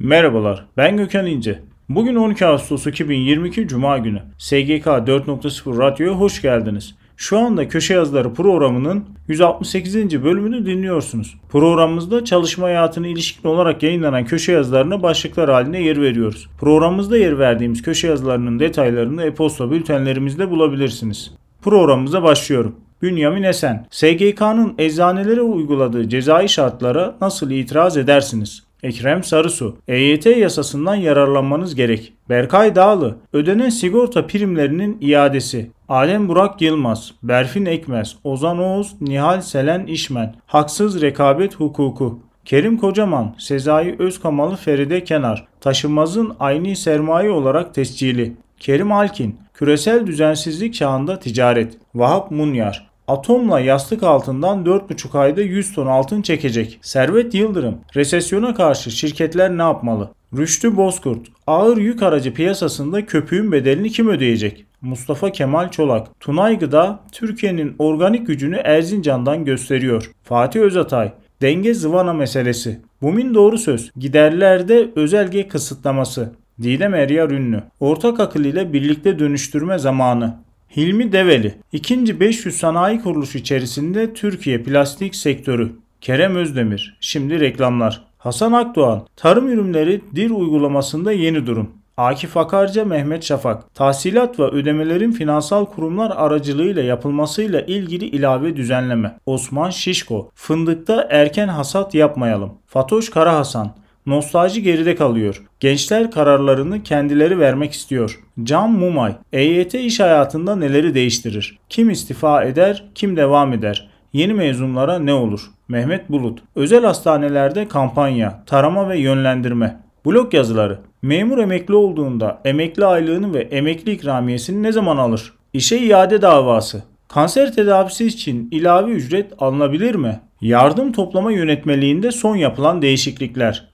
Merhabalar, ben Gökhan İnce. Bugün 12 Ağustos 2022 Cuma günü. SGK 4.0 Radyo'ya hoş geldiniz. Şu anda Köşe Yazıları programının 168. bölümünü dinliyorsunuz. Programımızda çalışma hayatına ilişkin olarak yayınlanan köşe yazılarına başlıklar haline yer veriyoruz. Programımızda yer verdiğimiz köşe yazılarının detaylarını e-posta bültenlerimizde bulabilirsiniz. Programımıza başlıyorum. Bünyamin Esen, SGK'nın eczanelere uyguladığı cezai şartlara nasıl itiraz edersiniz? Ekrem Sarısu, EYT yasasından yararlanmanız gerek. Berkay Dağlı, ödenen sigorta primlerinin iadesi. Adem Burak Yılmaz, Berfin Ekmez, Ozan Oğuz, Nihal Selen İşmen, haksız rekabet hukuku. Kerim Kocaman, Sezai Özkamalı Feride Kenar, taşınmazın aynı sermaye olarak tescili. Kerim Alkin, küresel düzensizlik çağında ticaret. Vahap Munyar, Atomla yastık altından 4,5 ayda 100 ton altın çekecek. Servet Yıldırım, resesyona karşı şirketler ne yapmalı? Rüştü Bozkurt, ağır yük aracı piyasasında köpüğün bedelini kim ödeyecek? Mustafa Kemal Çolak, Tunay Gıda, Türkiye'nin organik gücünü Erzincan'dan gösteriyor. Fatih Özatay, denge zıvana meselesi. Bumin doğru söz, giderlerde özelge kısıtlaması. Didem Eryar Ünlü, ortak akıl ile birlikte dönüştürme zamanı. Hilmi Develi, ikinci 500 sanayi kuruluşu içerisinde Türkiye plastik sektörü. Kerem Özdemir, şimdi reklamlar. Hasan Akdoğan, tarım ürünleri DİR uygulamasında yeni durum. Akif Akarca, Mehmet Şafak, tahsilat ve ödemelerin finansal kurumlar aracılığıyla yapılmasıyla ilgili ilave düzenleme. Osman Şişko, fındıkta erken hasat yapmayalım. Fatoş Karahasan, Nostalji geride kalıyor. Gençler kararlarını kendileri vermek istiyor. Can Mumay, EYT iş hayatında neleri değiştirir? Kim istifa eder, kim devam eder? Yeni mezunlara ne olur? Mehmet Bulut, özel hastanelerde kampanya, tarama ve yönlendirme. Blog yazıları. Memur emekli olduğunda emekli aylığını ve emekli ikramiyesini ne zaman alır? İşe iade davası. Kanser tedavisi için ilave ücret alınabilir mi? Yardım toplama yönetmeliğinde son yapılan değişiklikler.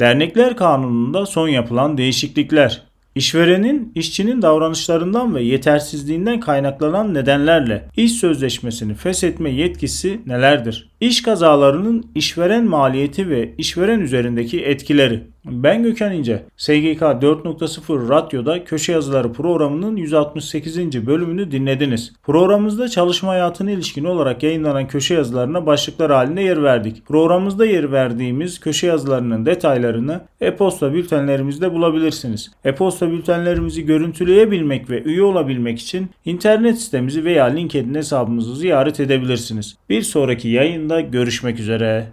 Dernekler Kanunu'nda son yapılan değişiklikler. İşverenin işçinin davranışlarından ve yetersizliğinden kaynaklanan nedenlerle iş sözleşmesini feshetme yetkisi nelerdir? İş kazalarının işveren maliyeti ve işveren üzerindeki etkileri. Ben Gökhan İnce. SGK 4.0 Radyo'da Köşe Yazıları programının 168. bölümünü dinlediniz. Programımızda çalışma hayatına ilişkin olarak yayınlanan köşe yazılarına başlıklar halinde yer verdik. Programımızda yer verdiğimiz köşe yazılarının detaylarını e-posta bültenlerimizde bulabilirsiniz. E-posta bültenlerimizi görüntüleyebilmek ve üye olabilmek için internet sitemizi veya LinkedIn hesabımızı ziyaret edebilirsiniz. Bir sonraki yayında görüşmek üzere.